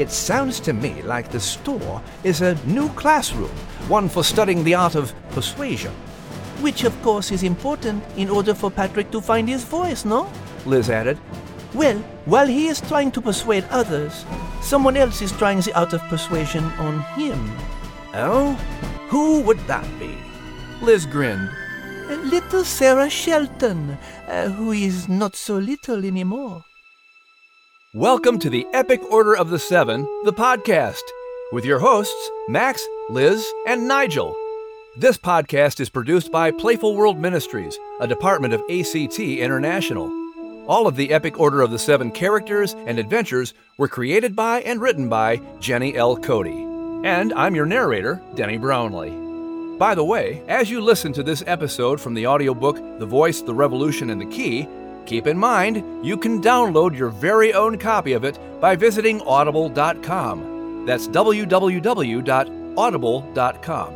It sounds to me like the store is a new classroom, one for studying the art of persuasion. Which, of course, is important in order for Patrick to find his voice, no? Liz added. Well, while he is trying to persuade others, someone else is trying the art of persuasion on him. Oh? Who would that be? Liz grinned. Little Sarah Shelton, uh, who is not so little anymore. Welcome to the Epic Order of the Seven, the podcast, with your hosts, Max, Liz, and Nigel. This podcast is produced by Playful World Ministries, a department of ACT International. All of the Epic Order of the Seven characters and adventures were created by and written by Jenny L. Cote. And I'm your narrator, Denny Brownlee. By the way, as you listen to this episode from the audiobook The Voice, the Revolution, and the Key, keep in mind you can download your very own copy of it by visiting audible.com. That's www.audible.com.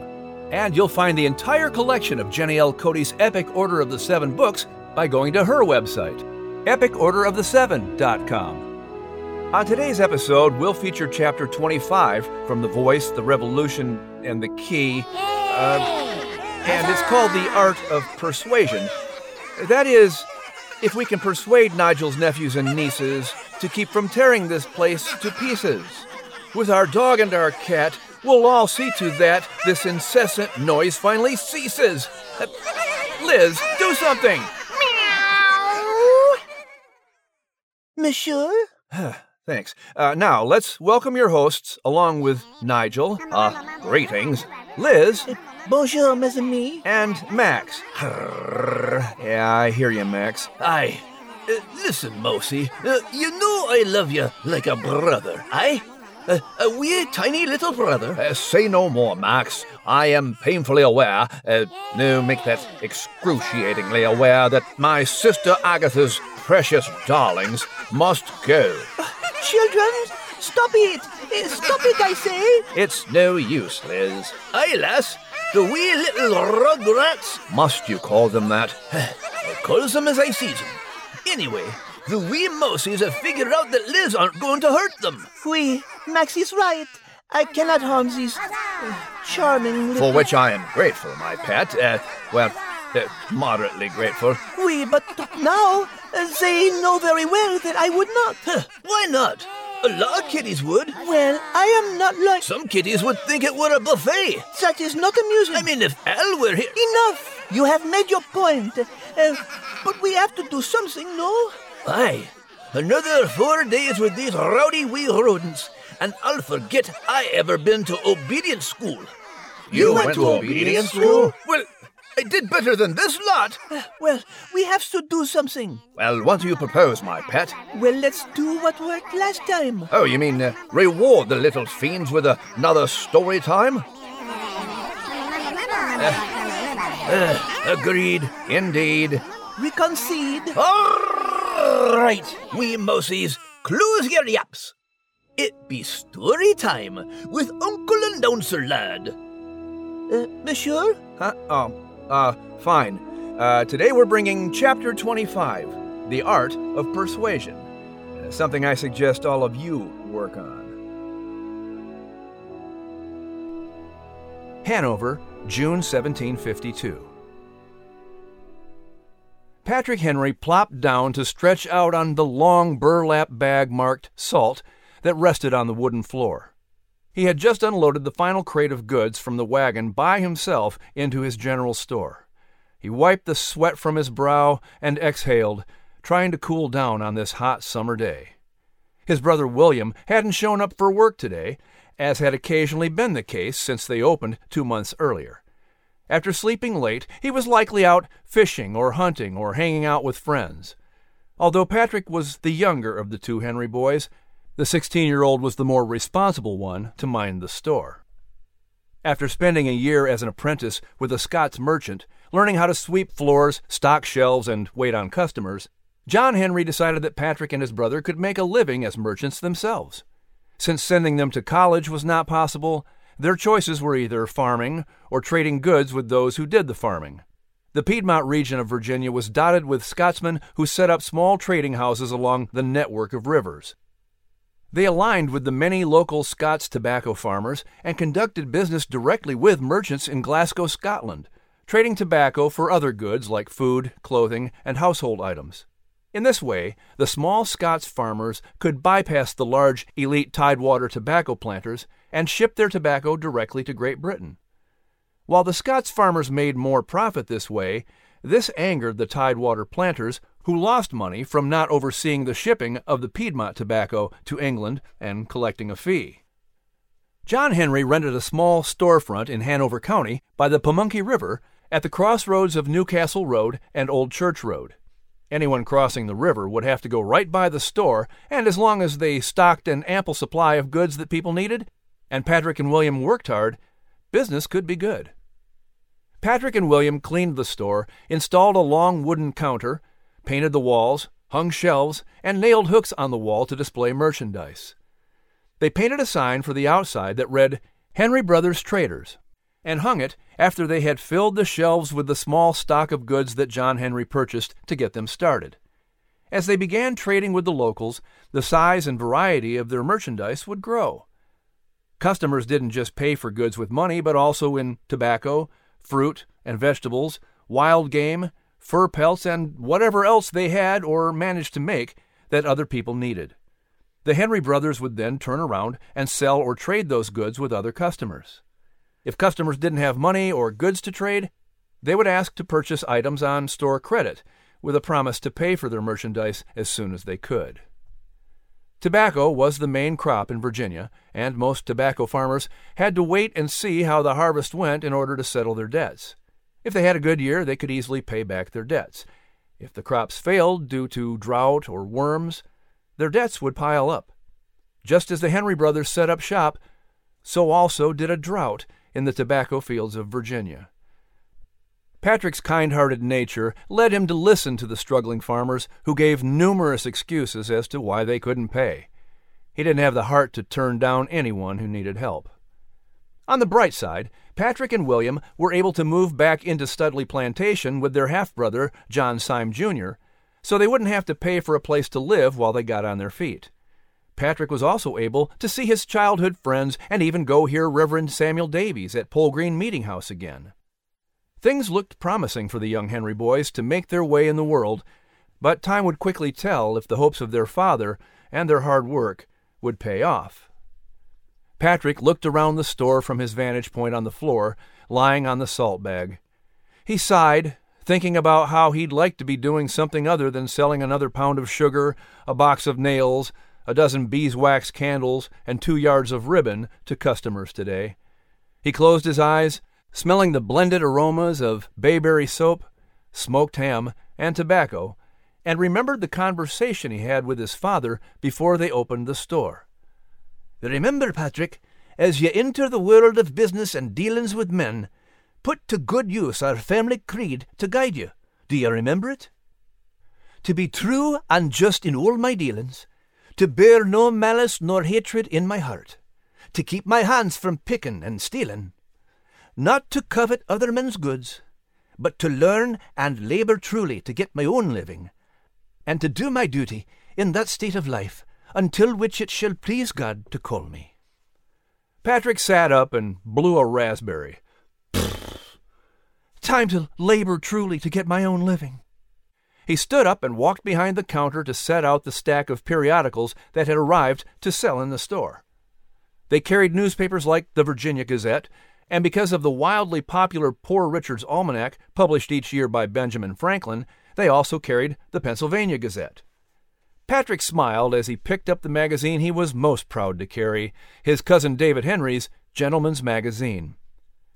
And you'll find the entire collection of Jenny L. Cote's Epic Order of the Seven books by going to her website, epicorderoftheseven.com. On today's episode, we'll feature chapter 25 from The Voice, The Revolution, and the Key. Uh, and it's called The Art of Persuasion. That is, if we can persuade Nigel's nephews and nieces to keep from tearing this place to pieces. With our dog and our cat, we'll all see to that this incessant noise finally ceases. Uh, Liz, do something! Monsieur? Thanks. Uh, now, let's welcome your hosts, along with Nigel. Uh, greetings. Liz. Bonjour, mes amis. And Max. Yeah, I hear you, Max. Aye. Uh, listen, Mousy, uh, you know I love you like a brother, aye? Uh, a wee tiny little brother. Uh, say no more, Max. I am painfully aware, uh, no, make that excruciatingly aware, that my sister Agatha's precious darlings must go. Children, stop it! Uh, Stop it, I say! It's no use, Liz. Aye, lass, the wee little rugrats. Must you call them that? I calls them as I sees them. Anyway, the wee mousies have figured out that Liz aren't going to hurt them. Oui, Max is right. I cannot harm these uh, charming little... For which I am grateful, my pet. Uh, well, uh, moderately grateful. Oui, but now uh, they know very well that I would not. Huh, why not? A lot of kitties would. Well, I am not like... Some kitties would think it were a buffet. That is not amusing. I mean, if Al were here. Enough! You have made your point. Uh, but we have to do something, no? Aye. Another four days with these rowdy wee rodents, and I'll forget I ever been to obedience school. You went to obedience school? Well, I did better than this lot. Uh, well, we have to do something. Well, what do you propose, my pet? Well, let's do what worked last time. Oh, you mean uh, reward the little fiends with another story time? Uh, agreed. Indeed. We concede. All right, wee mousies, close your yaps. It be story time with Uncle Announcer Lad. Uh, monsieur? Huh? Oh, uh, fine. Uh, today we're bringing chapter 25 The Art of Persuasion. Uh, something I suggest all of you work on. Hanover, June 1752. Patrick Henry plopped down to stretch out on the long burlap bag marked salt that rested on the wooden floor. He had just unloaded the final crate of goods from the wagon by himself into his general store. He wiped the sweat from his brow and exhaled, trying to cool down on this hot summer day. His brother William hadn't shown up for work today, as had occasionally been the case since they opened two months earlier. After sleeping late, he was likely out fishing or hunting or hanging out with friends. Although Patrick was the younger of the two Henry boys, the 16 year old was the more responsible one to mind the store. After spending a year as an apprentice with a Scots merchant, learning how to sweep floors, stock shelves, and wait on customers, John Henry decided that Patrick and his brother could make a living as merchants themselves. Since sending them to college was not possible, their choices were either farming or trading goods with those who did the farming. The Piedmont region of Virginia was dotted with Scotsmen who set up small trading houses along the network of rivers. They aligned with the many local Scots tobacco farmers and conducted business directly with merchants in Glasgow, Scotland, trading tobacco for other goods like food, clothing, and household items. In this way, the small Scots farmers could bypass the large elite Tidewater tobacco planters and ship their tobacco directly to Great Britain. While the Scots farmers made more profit this way, this angered the Tidewater planters, who lost money from not overseeing the shipping of the Piedmont tobacco to England and collecting a fee. John Henry rented a small storefront in Hanover County by the Pamunkey River at the crossroads of Newcastle Road and Old Church Road. Anyone crossing the river would have to go right by the store, and as long as they stocked an ample supply of goods that people needed, and Patrick and William worked hard, business could be good. Patrick and William cleaned the store, installed a long wooden counter, painted the walls, hung shelves, and nailed hooks on the wall to display merchandise. They painted a sign for the outside that read Henry Brothers Traders and hung it after they had filled the shelves with the small stock of goods that John Henry purchased to get them started. As they began trading with the locals, the size and variety of their merchandise would grow. Customers didn't just pay for goods with money, but also in tobacco, fruit and vegetables, wild game, fur pelts, and whatever else they had or managed to make that other people needed. The Henry brothers would then turn around and sell or trade those goods with other customers. If customers didn't have money or goods to trade, they would ask to purchase items on store credit with a promise to pay for their merchandise as soon as they could. Tobacco was the main crop in Virginia, and most tobacco farmers had to wait and see how the harvest went in order to settle their debts. If they had a good year, they could easily pay back their debts. If the crops failed due to drought or worms, their debts would pile up. Just as the Henry brothers set up shop, so also did a drought in the tobacco fields of Virginia. Patrick's kind hearted nature led him to listen to the struggling farmers who gave numerous excuses as to why they couldn't pay. He didn't have the heart to turn down anyone who needed help. On the bright side, Patrick and William were able to move back into Studley Plantation with their half brother, John Syme Jr., so they wouldn't have to pay for a place to live while they got on their feet. Patrick was also able to see his childhood friends and even go hear Reverend Samuel Davies at Pole Green Meeting House again. Things looked promising for the young Henry boys to make their way in the world, but time would quickly tell if the hopes of their father and their hard work would pay off. Patrick looked around the store from his vantage point on the floor, lying on the salt bag. He sighed, thinking about how he'd like to be doing something other than selling another pound of sugar, a box of nails, a dozen beeswax candles, and two yards of ribbon to customers today. He closed his eyes, smelling the blended aromas of bayberry soap, smoked ham, and tobacco, and remembered the conversation he had with his father before they opened the store. Remember, Patrick, as ye enter the world of business and dealings with men, put to good use our family creed to guide you. Do ye remember it? To be true and just in all my dealings, to bear no malice nor hatred in my heart, to keep my hands from picking and stealing, not to covet other men's goods, but to learn and labour truly to get my own living, and to do my duty in that state of life until which it shall please God to call me. Patrick sat up and blew a raspberry. Time to labor truly to get my own living. He stood up and walked behind the counter to set out the stack of periodicals that had arrived to sell in the store. They carried newspapers like the Virginia Gazette, and because of the wildly popular Poor Richard's Almanac, published each year by Benjamin Franklin, they also carried the Pennsylvania Gazette. Patrick smiled as he picked up the magazine he was most proud to carry, his cousin David Henry's Gentleman's Magazine.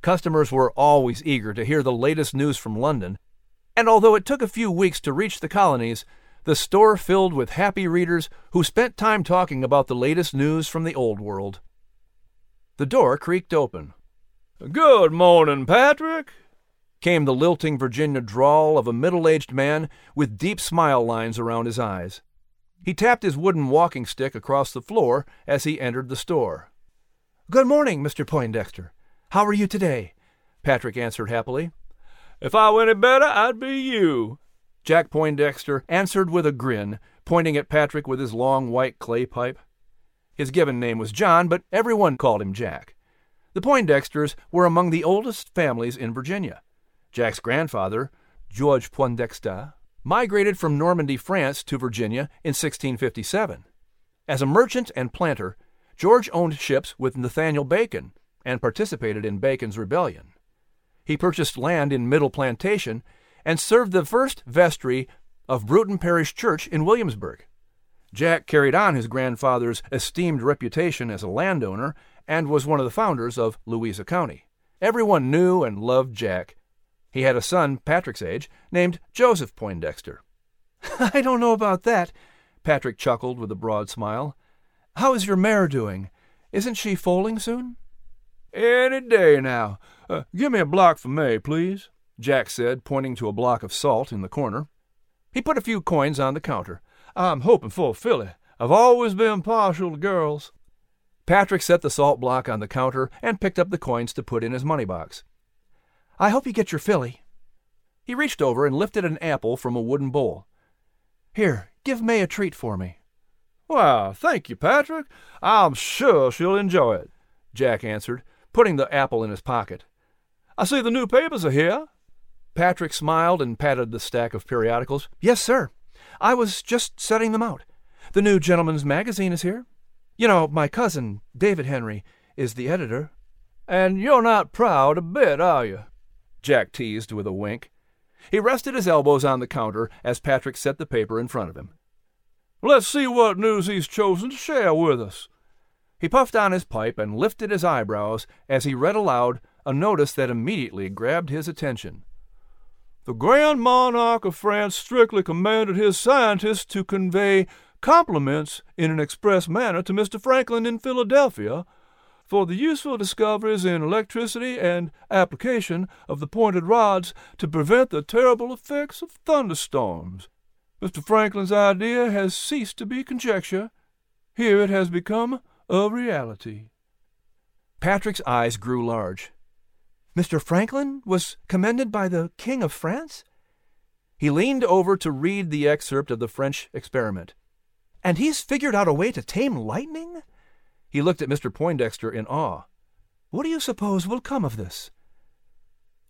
Customers were always eager to hear the latest news from London, and although it took a few weeks to reach the colonies, the store filled with happy readers who spent time talking about the latest news from the Old World. The door creaked open. Good morning, Patrick, came the lilting Virginia drawl of a middle aged man with deep smile lines around his eyes. He tapped his wooden walking stick across the floor as he entered the store. Good morning, Mr. Poindexter. How are you today? Patrick answered happily. If I were any better, I'd be you. Jack Poindexter answered with a grin, pointing at Patrick with his long white clay pipe. His given name was John, but everyone called him Jack. The Poindexters were among the oldest families in Virginia. Jack's grandfather, George Poindexter, migrated from Normandy, France to Virginia in 1657. As a merchant and planter, George owned ships with Nathaniel Bacon and participated in Bacon's rebellion. He purchased land in Middle Plantation and served the first vestry of Bruton Parish Church in Williamsburg. Jack carried on his grandfather's esteemed reputation as a landowner and was one of the founders of Louisa County. Everyone knew and loved Jack. He had a son, Patrick's age, named Joseph Poindexter. I don't know about that, Patrick chuckled with a broad smile. How is your mare doing? Isn't she foaling soon? Any day now. Uh, give me a block for May, please, Jack said, pointing to a block of salt in the corner. He put a few coins on the counter. I'm hoping for a filly. I've always been partial to girls. Patrick set the salt block on the counter and picked up the coins to put in his money box. I hope you get your filly. He reached over and lifted an apple from a wooden bowl. Here, give May a treat for me. Well, thank you, Patrick. I'm sure she'll enjoy it, Jack answered, putting the apple in his pocket. I see the new papers are here. Patrick smiled and patted the stack of periodicals. Yes, sir. I was just setting them out. The new Gentleman's Magazine is here. You know, my cousin, David Henry, is the editor. And you're not proud a bit, are you? Jack teased with a wink. He rested his elbows on the counter as Patrick set the paper in front of him. Let's see what news he's chosen to share with us. He puffed on his pipe and lifted his eyebrows as he read aloud a notice that immediately grabbed his attention. The Grand Monarch of France strictly commanded his scientists to convey compliments in an express manner to Mr. Franklin in Philadelphia for the useful discoveries in electricity and application of the pointed rods to prevent the terrible effects of thunderstorms. Mr. Franklin's idea has ceased to be conjecture. Here it has become a reality. Patrick's eyes grew large. Mr. Franklin was commended by the King of France? He leaned over to read the excerpt of the French experiment. And he's figured out a way to tame lightning? He looked at Mr. Poindexter in awe. What do you suppose will come of this?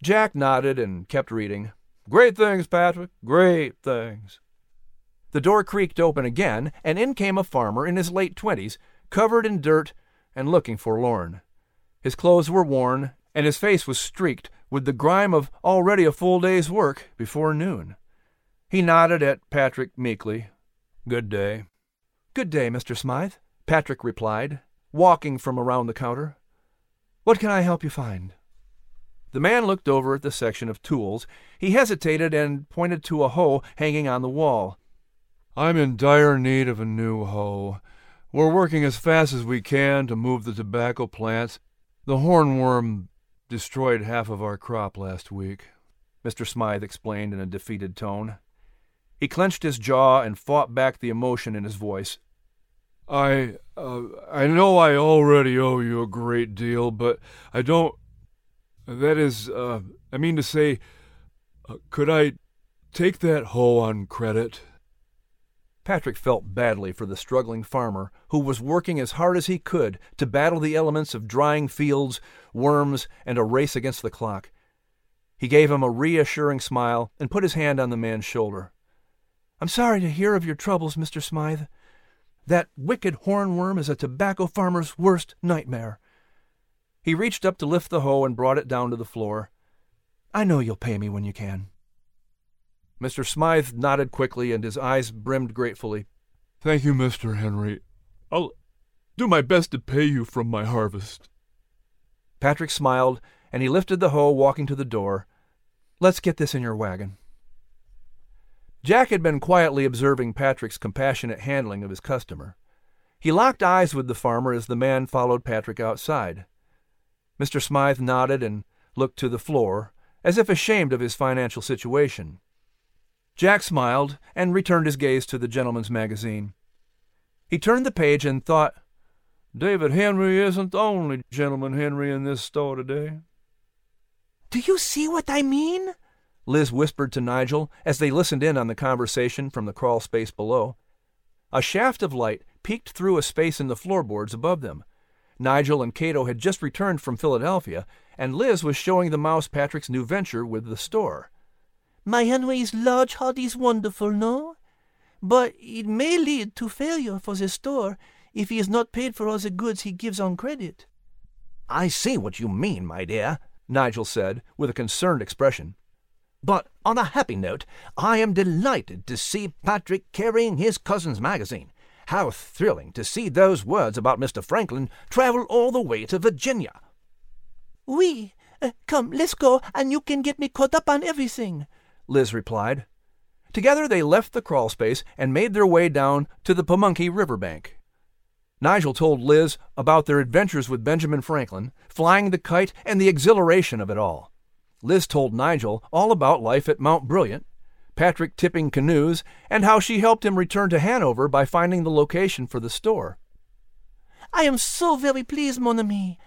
Jack nodded and kept reading. Great things, Patrick, great things. The door creaked open again, and in came a farmer in his late twenties, covered in dirt and looking forlorn. His clothes were worn, and his face was streaked with the grime of already a full day's work before noon. He nodded at Patrick meekly. Good day. Good day, Mr. Smythe, Patrick replied, walking from around the counter. What can I help you find? The man looked over at the section of tools. He hesitated and pointed to a hoe hanging on the wall. I'm in dire need of a new hoe. We're working as fast as we can to move the tobacco plants. The hornworm destroyed half of our crop last week, Mr. Smythe explained in a defeated tone. He clenched his jaw and fought back the emotion in his voice. I, uh, I know I already owe you a great deal, but I don't. That is, uh, I mean to say, uh, could I take that hoe on credit? Patrick felt badly for the struggling farmer who was working as hard as he could to battle the elements of drying fields, worms, and a race against the clock. He gave him a reassuring smile and put his hand on the man's shoulder. I'm sorry to hear of your troubles, Mr. Smythe. That wicked hornworm is a tobacco farmer's worst nightmare. He reached up to lift the hoe and brought it down to the floor. I know you'll pay me when you can. Mr. Smythe nodded quickly, and his eyes brimmed gratefully. Thank you, Mr. Henry. I'll do my best to pay you from my harvest. Patrick smiled, and he lifted the hoe, walking to the door. Let's get this in your wagon. Jack had been quietly observing Patrick's compassionate handling of his customer. He locked eyes with the farmer as the man followed Patrick outside. Mr. Smythe nodded and looked to the floor, as if ashamed of his financial situation. Jack smiled and returned his gaze to the gentleman's magazine. He turned the page and thought, David Henry isn't the only gentleman Henry in this store today. Do you see what I mean? Liz whispered to Nigel as they listened in on the conversation from the crawl space below. A shaft of light peeked through a space in the floorboards above them. Nigel and Cato had just returned from Philadelphia, and Liz was showing the mouse Patrick's new venture with the store. My Henry's large heart is wonderful, no? But it may lead to failure for the store if he is not paid for all the goods he gives on credit. I see what you mean, my dear, Nigel said, with a concerned expression. But on a happy note, I am delighted to see Patrick carrying his cousin's magazine. How thrilling to see those words about Mr. Franklin travel all the way to Virginia. Oui. Uh, come, let's go, and you can get me caught up on everything, Liz replied. Together they left the crawl space and made their way down to the Pamunkey River bank. Nigel told Liz about their adventures with Benjamin Franklin, flying the kite, and the exhilaration of it all. Liz told Nigel all about life at Mount Brilliant, Patrick tipping canoes, and how she helped him return to Hanover by finding the location for the store. I am so very pleased, mon ami.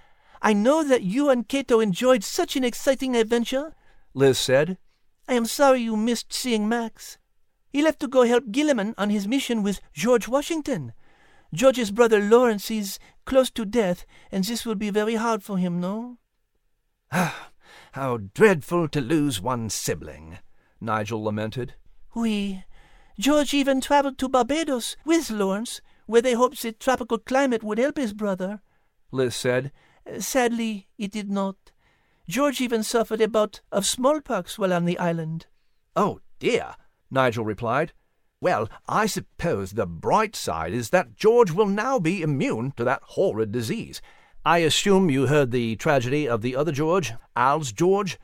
I know that you and Cato enjoyed such an exciting adventure, Liz said. I am sorry you missed seeing Max. He left to go help Gillamon on his mission with George Washington. George's brother Lawrence is close to death, and this will be very hard for him, no? Ah, How dreadful to lose one's sibling, Nigel lamented. Oui. George even traveled to Barbados with Lawrence, where they hoped the tropical climate would help his brother, Liz said. Sadly, it did not. George even suffered a bout of smallpox while on the island. Oh, dear, Nigel replied. Well, I suppose the bright side is that George will now be immune to that horrid disease. I assume you heard the tragedy of the other George, Al's George?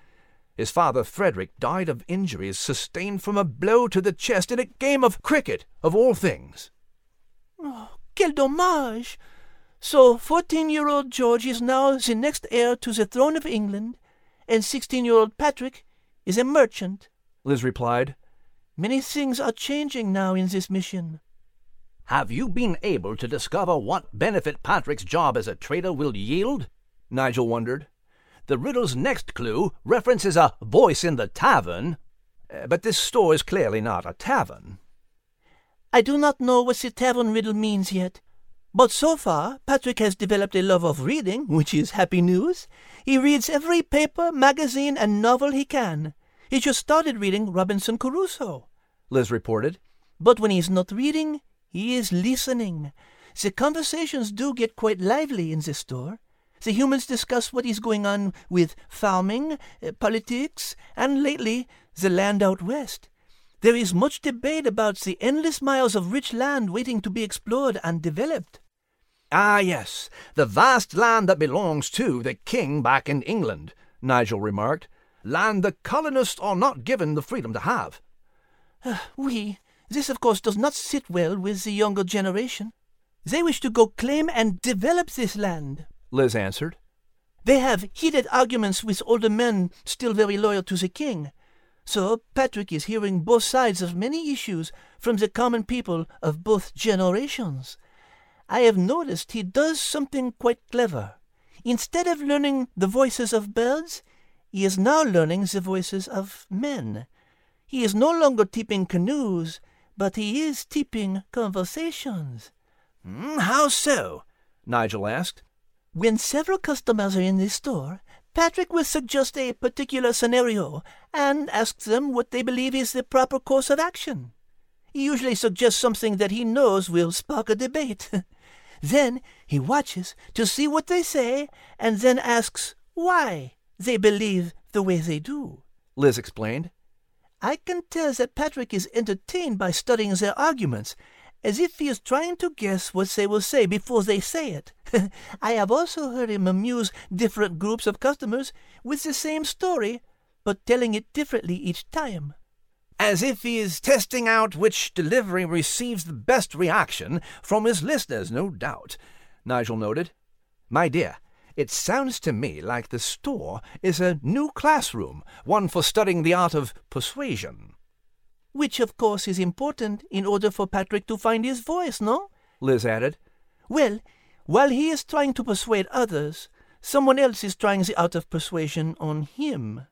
His father, Frederick, died of injuries sustained from a blow to the chest in a game of cricket, of all things. Oh, quel dommage! So, fourteen-year-old George is now the next heir to the throne of England, and sixteen-year-old Patrick is a merchant, Liz replied. Many things are changing now in this mission. Have you been able to discover what benefit Patrick's job as a trader will yield? Nigel wondered. The riddle's next clue references a voice in the tavern, uh, but this store is clearly not a tavern. I do not know what the tavern riddle means yet, but so far Patrick has developed a love of reading, which is happy news. He reads every paper, magazine, and novel he can. He just started reading Robinson Crusoe, Liz reported. But when he's not reading, he is listening. The conversations do get quite lively in the store. The humans discuss what is going on with farming, uh, politics, and lately, the land out west. There is much debate about the endless miles of rich land waiting to be explored and developed. Ah, yes, the vast land that belongs to the king back in England, Nigel remarked land the colonists are not given the freedom to have. Uh, oui, this of course does not sit well with the younger generation. They wish to go claim and develop this land, Liz answered. They have heated arguments with older men still very loyal to the king. So Patrick is hearing both sides of many issues from the common people of both generations. I have noticed he does something quite clever. Instead of learning the voices of birds, he is now learning the voices of men. He is no longer tipping canoes, but he is tipping conversations. Mm, how so? Nigel asked. When several customers are in the store, Patrick will suggest a particular scenario and ask them what they believe is the proper course of action. He usually suggests something that he knows will spark a debate. then he watches to see what they say and then asks why they believe the way they do. Liz explained. I can tell that Patrick is entertained by studying their arguments, as if he is trying to guess what they will say before they say it. I have also heard him amuse different groups of customers with the same story, but telling it differently each time. As if he is testing out which delivery receives the best reaction from his listeners, no doubt, Nigel noted. My dear, it sounds to me like the store is a new classroom, one for studying the art of persuasion. Which, of course, is important in order for Patrick to find his voice, no? Liz added. Well, while he is trying to persuade others, someone else is trying the art of persuasion on him.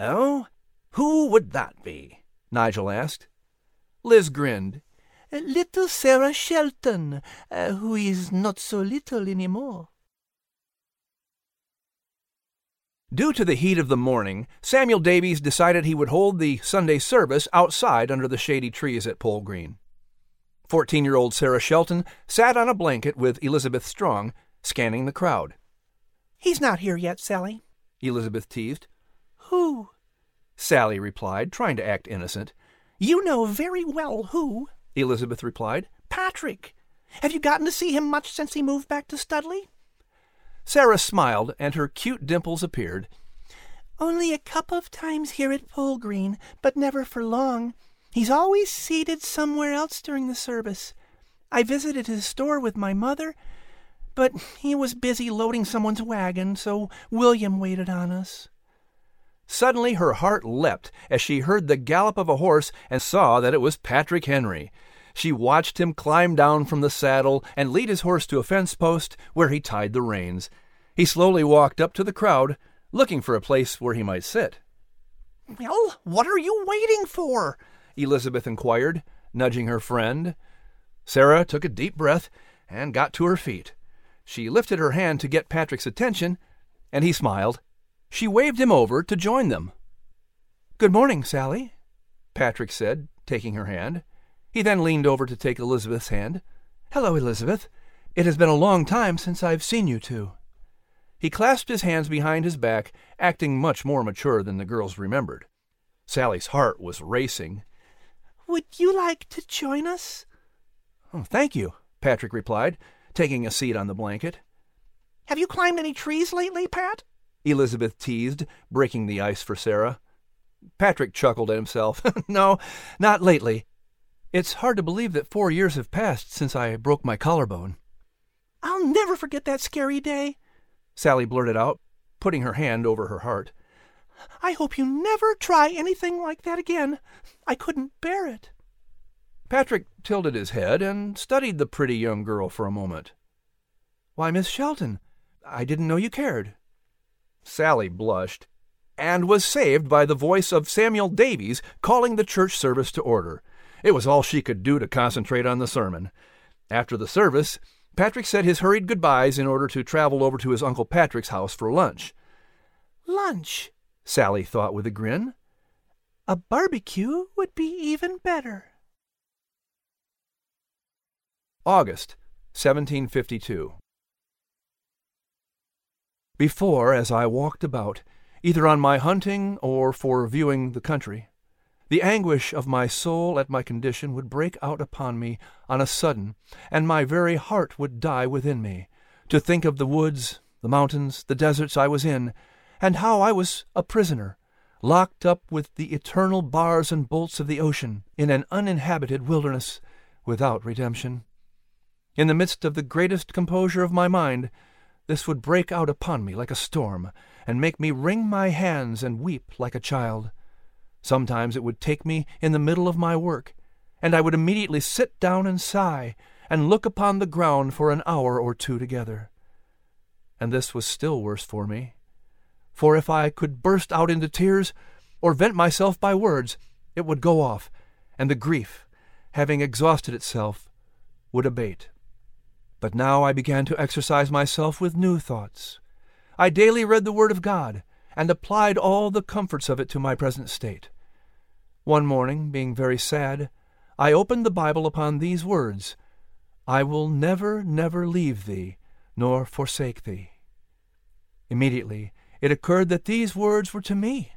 Oh? Who would that be? Nigel asked. Liz grinned. little Sarah Shelton, uh, who is not so little any more. Due to the heat of the morning, Samuel Davies decided he would hold the Sunday service outside under the shady trees at Pole Green. Fourteen year old Sarah Shelton sat on a blanket with Elizabeth Strong, scanning the crowd. He's not here yet, Sally, Elizabeth teased. Who? Sally replied, trying to act innocent. You know very well who, Elizabeth replied. Patrick. Have you gotten to see him much since he moved back to Studley? Sarah smiled, and her cute dimples appeared. Only a couple of times here at Pole Green, but never for long. He's always seated somewhere else during the service. I visited his store with my mother, but he was busy loading someone's wagon, so William waited on us. Suddenly her heart leapt as she heard the gallop of a horse and saw that it was Patrick Henry. She watched him climb down from the saddle and lead his horse to a fence post where he tied the reins. He slowly walked up to the crowd, looking for a place where he might sit. Well, what are you waiting for? Elizabeth inquired, nudging her friend. Sarah took a deep breath and got to her feet. She lifted her hand to get Patrick's attention, and he smiled. She waved him over to join them. Good morning, Sally, Patrick said, taking her hand. He then leaned over to take Elizabeth's hand. Hello, Elizabeth. It has been a long time since I've seen you two. He clasped his hands behind his back, acting much more mature than the girls remembered. Sally's heart was racing. Would you like to join us? Oh, thank you, Patrick replied, taking a seat on the blanket. Have you climbed any trees lately, Pat? Elizabeth teased, breaking the ice for Sarah. Patrick chuckled at himself. no, not lately. It's hard to believe that four years have passed since I broke my collarbone. I'll never forget that scary day, Sally blurted out, putting her hand over her heart. I hope you never try anything like that again. I couldn't bear it. Patrick tilted his head and studied the pretty young girl for a moment. Why, Miss Shelton, I didn't know you cared. Sally blushed, and was saved by the voice of Samuel Davies calling the church service to order. It was all she could do to concentrate on the sermon. After the service, Patrick said his hurried goodbyes in order to travel over to his Uncle Patrick's house for lunch. Lunch, Sally thought with a grin. A barbecue would be even better. August 1752. Before, as I walked about, either on my hunting or for viewing the country, the anguish of my soul at my condition would break out upon me on a sudden, and my very heart would die within me, to think of the woods, the mountains, the deserts I was in, and how I was a prisoner, locked up with the eternal bars and bolts of the ocean in an uninhabited wilderness, without redemption. In the midst of the greatest composure of my mind, this would break out upon me like a storm, and make me wring my hands and weep like a child. Sometimes it would take me in the middle of my work, and I would immediately sit down and sigh, and look upon the ground for an hour or two together. And this was still worse for me, for if I could burst out into tears, or vent myself by words, it would go off, and the grief, having exhausted itself, would abate. But now I began to exercise myself with new thoughts. I daily read the Word of God, and applied all the comforts of it to my present state. One morning, being very sad, I opened the Bible upon these words I will never, never leave thee, nor forsake thee. Immediately it occurred that these words were to me.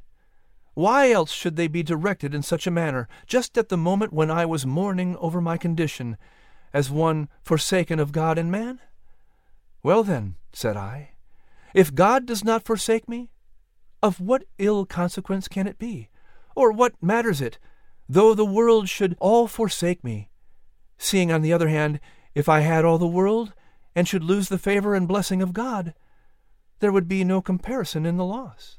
Why else should they be directed in such a manner, just at the moment when I was mourning over my condition, as one forsaken of God and man? Well, then, said I, if God does not forsake me, of what ill consequence can it be? Or what matters it, though the world should all forsake me? Seeing, on the other hand, if I had all the world, and should lose the favor and blessing of God, there would be no comparison in the loss.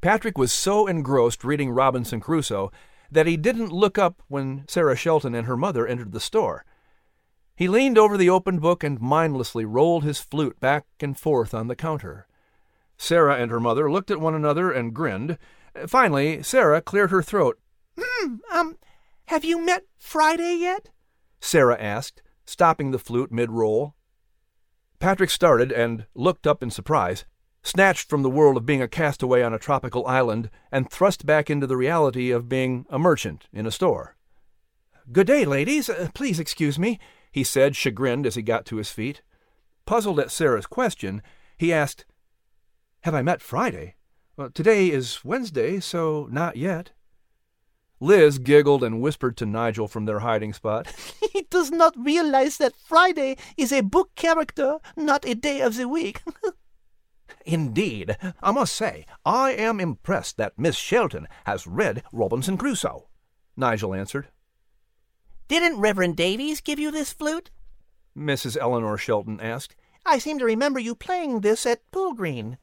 Patrick was so engrossed reading Robinson Crusoe that he didn't look up when Sarah Shelton and her mother entered the store. He leaned over the open book and mindlessly rolled his flute back and forth on the counter. Sarah and her mother looked at one another and grinned. Finally, Sarah cleared her throat. Hmm, um, Have you met Friday yet? Sarah asked, stopping the flute mid roll. Patrick started and looked up in surprise, snatched from the world of being a castaway on a tropical island and thrust back into the reality of being a merchant in a store. Good day, ladies. Uh, please excuse me, he said, chagrined as he got to his feet. Puzzled at Sarah's question, he asked, Have I met Friday? Well, today is Wednesday, so not yet. Liz giggled and whispered to Nigel from their hiding spot. he does not realize that Friday is a book character, not a day of the week. Indeed, I must say, I am impressed that Miss Shelton has read Robinson Crusoe, Nigel answered. Didn't Reverend Davies give you this flute? Mrs. Eleanor Shelton asked. I seem to remember you playing this at Pole Green.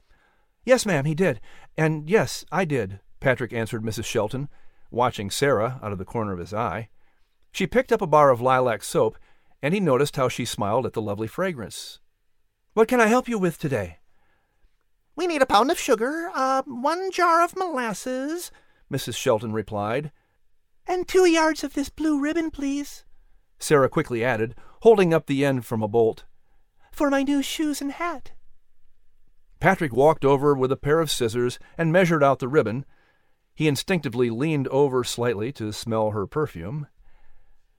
Yes, ma'am, he did. And yes, I did, Patrick answered Mrs. Shelton, watching Sarah out of the corner of his eye. She picked up a bar of lilac soap, and he noticed how she smiled at the lovely fragrance. What can I help you with today? We need a pound of sugar, uh, one jar of molasses, Mrs. Shelton replied. And two yards of this blue ribbon, please, Sarah quickly added, holding up the end from a bolt. For my new shoes and hat. Patrick walked over with a pair of scissors and measured out the ribbon. He instinctively leaned over slightly to smell her perfume.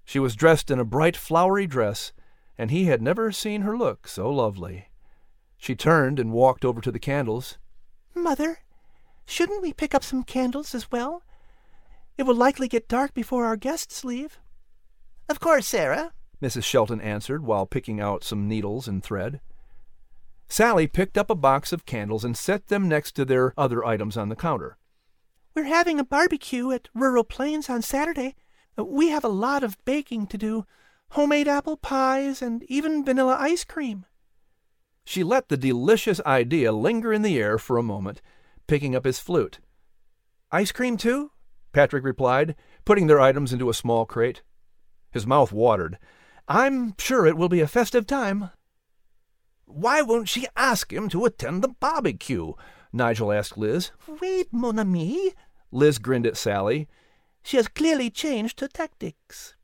She was dressed in a bright flowery dress, and he had never seen her look so lovely. She turned and walked over to the candles. Mother, shouldn't we pick up some candles as well? It will likely get dark before our guests leave. Of course, Sarah, Mrs. Shelton answered while picking out some needles and thread. Sally picked up a box of candles and set them next to their other items on the counter. We're having a barbecue at Rural Plains on Saturday. We have a lot of baking to do homemade apple pies and even vanilla ice cream. She let the delicious idea linger in the air for a moment, picking up his flute. Ice cream, too? Patrick replied, putting their items into a small crate. His mouth watered. I'm sure it will be a festive time. Why won't she ask him to attend the barbecue? Nigel asked Liz. Wait, mon ami. Liz grinned at Sally. She has clearly changed her tactics.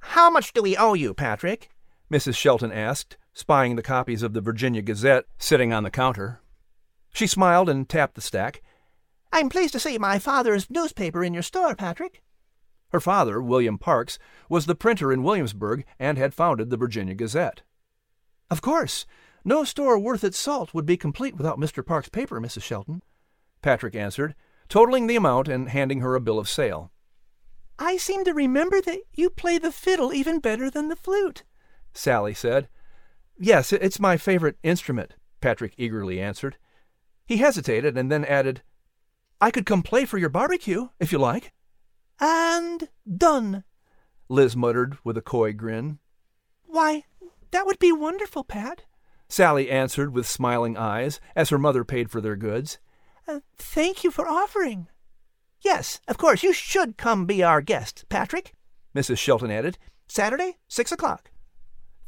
How much do we owe you, Patrick? Mrs. Shelton asked, spying the copies of the Virginia Gazette sitting on the counter. She smiled and tapped the stack. I'm pleased to see my father's newspaper in your store, Patrick. Her father, William Parks, was the printer in Williamsburg and had founded the Virginia Gazette. Of course. No store worth its salt would be complete without Mr. Parks' paper, Mrs. Shelton, Patrick answered, totaling the amount and handing her a bill of sale. I seem to remember that you play the fiddle even better than the flute, Sally said. Yes, it's my favorite instrument, Patrick eagerly answered. He hesitated and then added, I could come play for your barbecue, if you like. And done, Liz muttered with a coy grin. Why, that would be wonderful, Pat, Sally answered with smiling eyes as her mother paid for their goods. Uh, thank you for offering. Yes, of course, you should come be our guest, Patrick, Mrs. Shelton added. Saturday, six o'clock.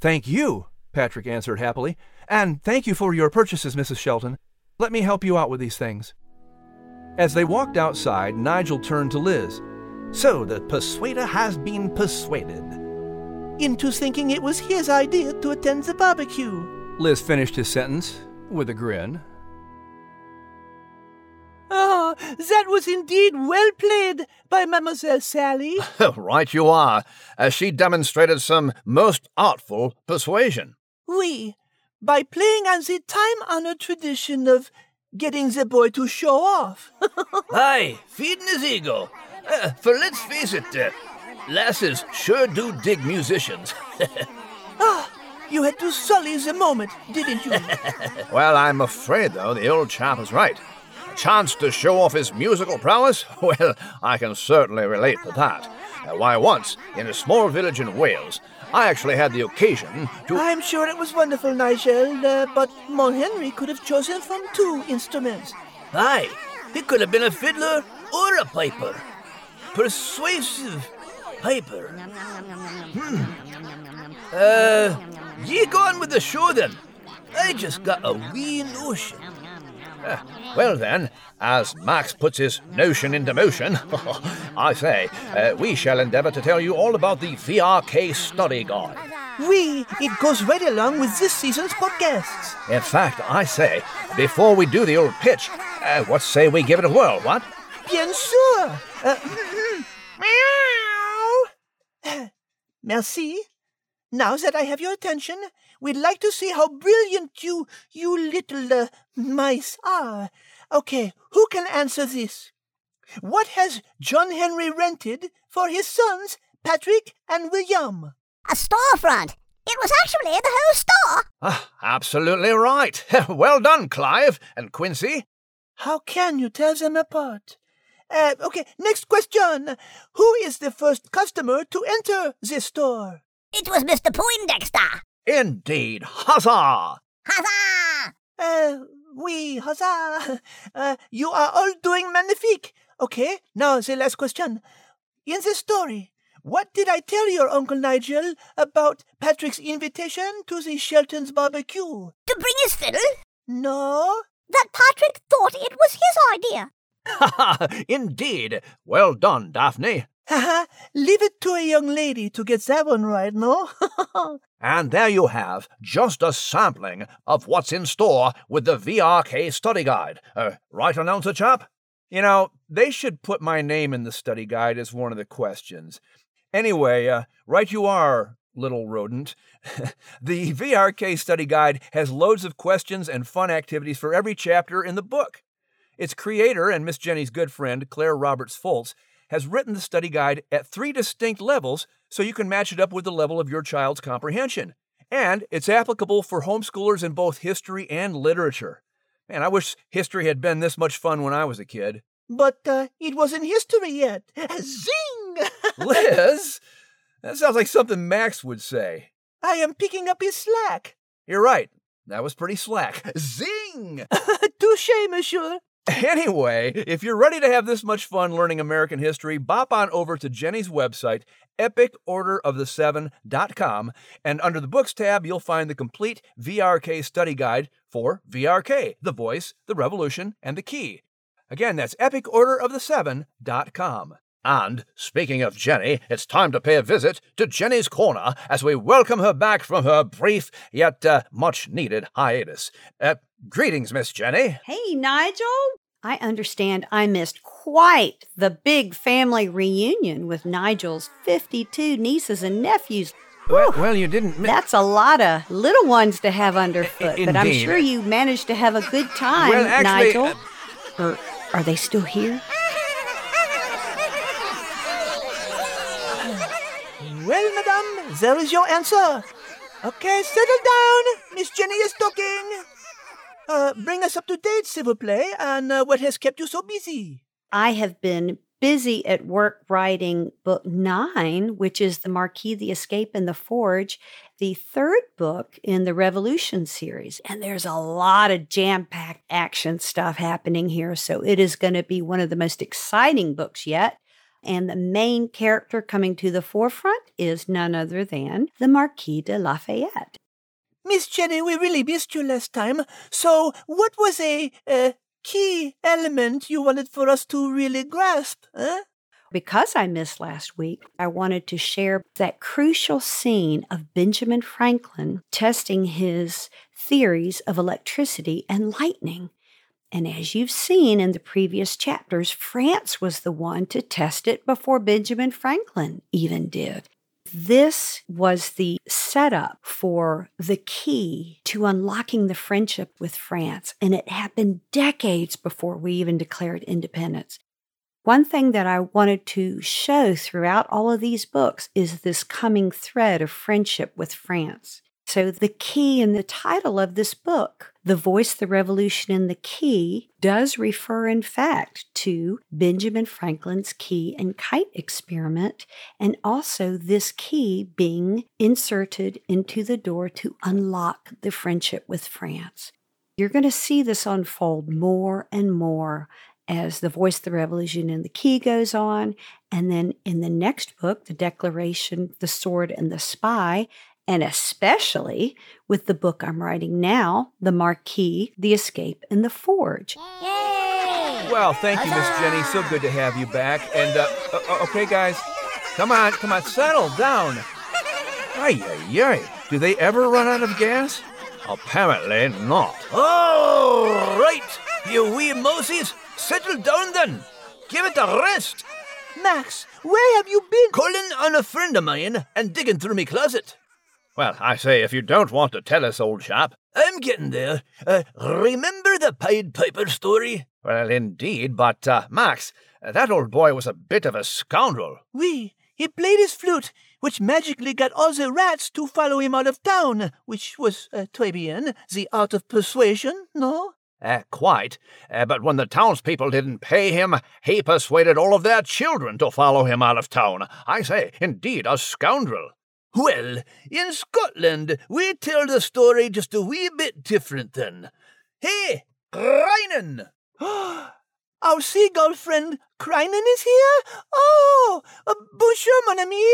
Thank you, Patrick answered happily. And thank you for your purchases, Mrs. Shelton. Let me help you out with these things. As they walked outside, Nigel turned to Liz. So the persuader has been persuaded. Into thinking it was his idea to attend the barbecue. Liz finished his sentence with a grin. Ah, oh, that was indeed well played by Mademoiselle Sally. right you are, as she demonstrated some most artful persuasion. Oui, by playing on the time-honored tradition of getting the boy to show off. Aye, feeding his ego. Uh, for let's face it, uh, lasses sure do dig musicians. ah, you had to sully the moment, didn't you? well, I'm afraid, though, the old chap is right. A chance to show off his musical prowess? Well, I can certainly relate to that. Uh, why, once, in a small village in Wales, I actually had the occasion to. I'm sure it was wonderful, Nigel, uh, but Mon Henry could have chosen from two instruments. Aye, he could have been a fiddler or a piper. Persuasive piper. Hmm. Uh, ye go on with the show then. I just got a wee notion. well, then, as Max puts his notion into motion, I say, uh, we shall endeavour to tell you all about the VRK study guide. We, it goes right along with this season's podcasts. In fact, I say, before we do the old pitch, uh, what say we give it a whirl, what? Bien sûr. Uh, meow. Merci. Now that I have your attention, we'd like to see how brilliant you, you little uh, mice are. Okay, who can answer this? What has John Henry rented for his sons, Patrick and William? A storefront. It was actually the whole store. Ah, absolutely right. well done, Clive and Quincy. How can you tell them apart? Uh, okay, next question. Who is the first customer to enter this store? It was Mr. Poindexter. Indeed. Huzzah! Huzzah! Uh, oui, huzzah. Uh, you are all doing magnifique. Okay, now the last question. In the story, what did I tell your Uncle Nigel about Patrick's invitation to the Shelton's barbecue? To bring his fiddle? No? That Patrick thought it was his idea. Ha ha! Indeed. Well done, Daphne. Ha! leave it to a young lady to get that one right, no? And there you have just a sampling of what's in store with the VRK study guide. Uh, right, announcer chap? You know, they should put my name in the study guide as one of the questions. Anyway, uh, right you are, little rodent. the VRK study guide has loads of questions and fun activities for every chapter in the book. Its creator and Miss Jenny's good friend, Claire Roberts Foltz, has written the study guide at three distinct levels so you can match it up with the level of your child's comprehension. And it's applicable for homeschoolers in both history and literature. Man, I wish history had been this much fun when I was a kid. but uh, it wasn't history yet. Zing! Liz? That sounds like something Max would say. I am picking up his slack. You're right. That was pretty slack. Zing! Touche, monsieur. Anyway, if you're ready to have this much fun learning American history, bop on over to Jenny's website, epicorderoftheseven.com, and under the Books tab, you'll find the complete VRK study guide for VRK, the voice, the revolution, and the key. Again, that's epicorderoftheseven.com. And speaking of Jenny, it's time to pay a visit to Jenny's Corner as we welcome her back from her brief yet uh, much needed hiatus. Uh, greetings, Miss Jenny. Hey, Nigel. I understand I missed quite the big family reunion with Nigel's 52 nieces and nephews. Well, well, you didn't. Mi- That's a lot of little ones to have underfoot, but I'm sure you managed to have a good time, Well, actually, Nigel. uh, or are they still here? Well, madame, there is your answer. Okay, settle down. Miss Jenny is talking. Uh, bring us up to date, vous plaît, and uh, what has kept you so busy? I have been busy at work writing book nine, which is The Marquis, the Escape, and the Forge, the third book in the Revolution series. And there's a lot of jam packed action stuff happening here. So it is going to be one of the most exciting books yet. And the main character coming to the forefront is none other than the Marquis de Lafayette. Miss Jenny, we really missed you last time. So, what was a uh, key element you wanted for us to really grasp? Huh? Because I missed last week, I wanted to share that crucial scene of Benjamin Franklin testing his theories of electricity and lightning. And as you've seen in the previous chapters, France was the one to test it before Benjamin Franklin even did. This was the setup for the key to unlocking the friendship with France, and it happened decades before we even declared independence. One thing that I wanted to show throughout all of these books is this coming thread of friendship with France. So, the key in the title of this book, The Voice, the Revolution, and the Key, does refer, in fact, to Benjamin Franklin's key and kite experiment, and also this key being inserted into the door to unlock the friendship with France. You're going to see this unfold more and more as the voice, the revolution, and the key goes on. And then in the next book, The Declaration, The Sword, and the Spy, and especially with the book I'm writing now, The Marquis, The Escape, and The Forge. Well, thank you, Miss Jenny. So good to have you back. And, uh, uh, okay, guys, come on, come on, settle down. Ay, ay, ay. Do they ever run out of gas? Apparently not. All right, you wee Moses, settle down then. Give it a rest. Max, where have you been? Calling on a friend of mine and digging through my closet. Well, I say, if you don't want to tell us, old chap. I'm getting there. Uh, remember the Pied Piper story? Well, indeed, but, uh, Max, that old boy was a bit of a scoundrel. Oui, he played his flute, which magically got all the rats to follow him out of town, which was, uh, très bien, the art of persuasion, no? Uh, quite. Uh, but when the townspeople didn't pay him, he persuaded all of their children to follow him out of town. I say, indeed, a scoundrel. Well, in Scotland, we tell the story just a wee bit different then. Hey, Crinan! Our seagull friend Crinan is here? Oh, uh, bonjour, mon ami.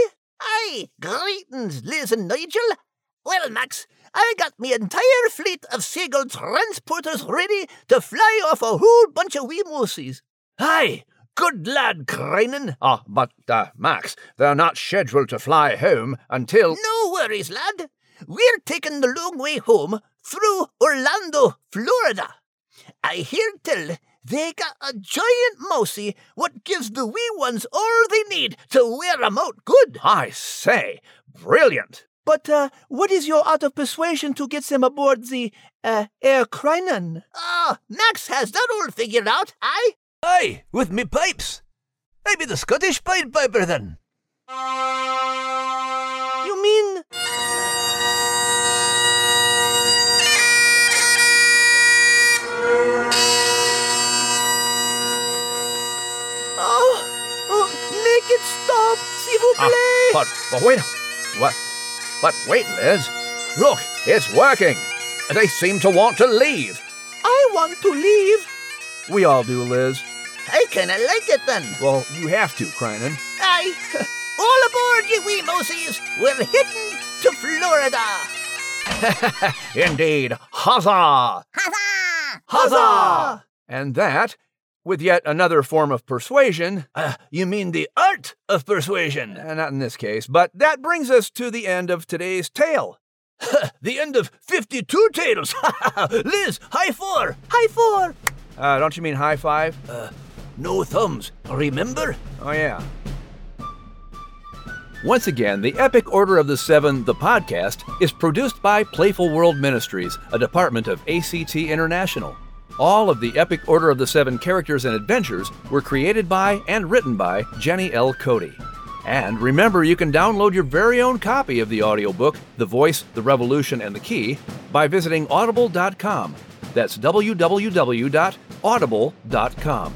Aye, greetings, Liz and Nigel. Well, Max, I got me entire fleet of seagull transporters ready to fly off a whole bunch of wee moosies. Aye, good lad, Crinan. Ah, but, uh, Max, they're not scheduled to fly home until. No worries, lad. We're taking the long way home through Orlando, Florida. I hear tell they got a giant mousie what gives the wee ones all they need to wear 'em out good. I say, brilliant. But, uh, what is your art of persuasion to get them aboard the, uh, Air Crinan? Ah, Max has that all figured out, aye? Aye, with me pipes. I be the Scottish Pied Piper then. You mean. Oh, oh, make it stop, s'il vous Ah, but, but wait. What? But wait, Liz. Look, it's working. They seem to want to leave. I want to leave. We all do, Liz. I kinda like it then. Well, you have to, Crinan. Aye. All aboard, you wee mousies. We're heading to Florida. Indeed. Huzzah! Huzzah! Huzzah! And that, with yet another form of persuasion, Uh, you mean the art of persuasion? uh, not in this case, but that brings us to the end of today's tale. the end of 52 tales. Liz, high four. High four. Uh, don't you mean high five? No thumbs, remember? Oh, yeah. Once again, the Epic Order of the Seven, the podcast, is produced by Playful World Ministries, a department of ACT International. All of the Epic Order of the Seven characters and adventures were created by and written by Jenny L. Cote. And remember, you can download your very own copy of the audiobook, The Voice, The Revolution, and the Key, by visiting audible.com. That's www.audible.com.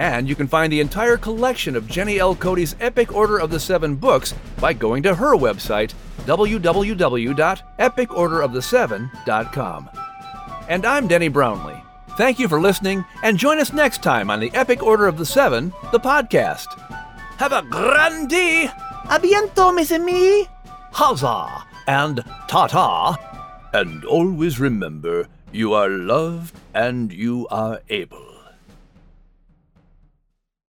And you can find the entire collection of Jenny L. Cote's Epic Order of the Seven books by going to her website, www.epicorderoftheseven.com. And I'm Denny Brownlee. Thank you for listening, and join us next time on the Epic Order of the Seven, the podcast. Have a grand day. A bientôt, mes amis. Huzzah and ta-ta. And always remember, you are loved and you are able.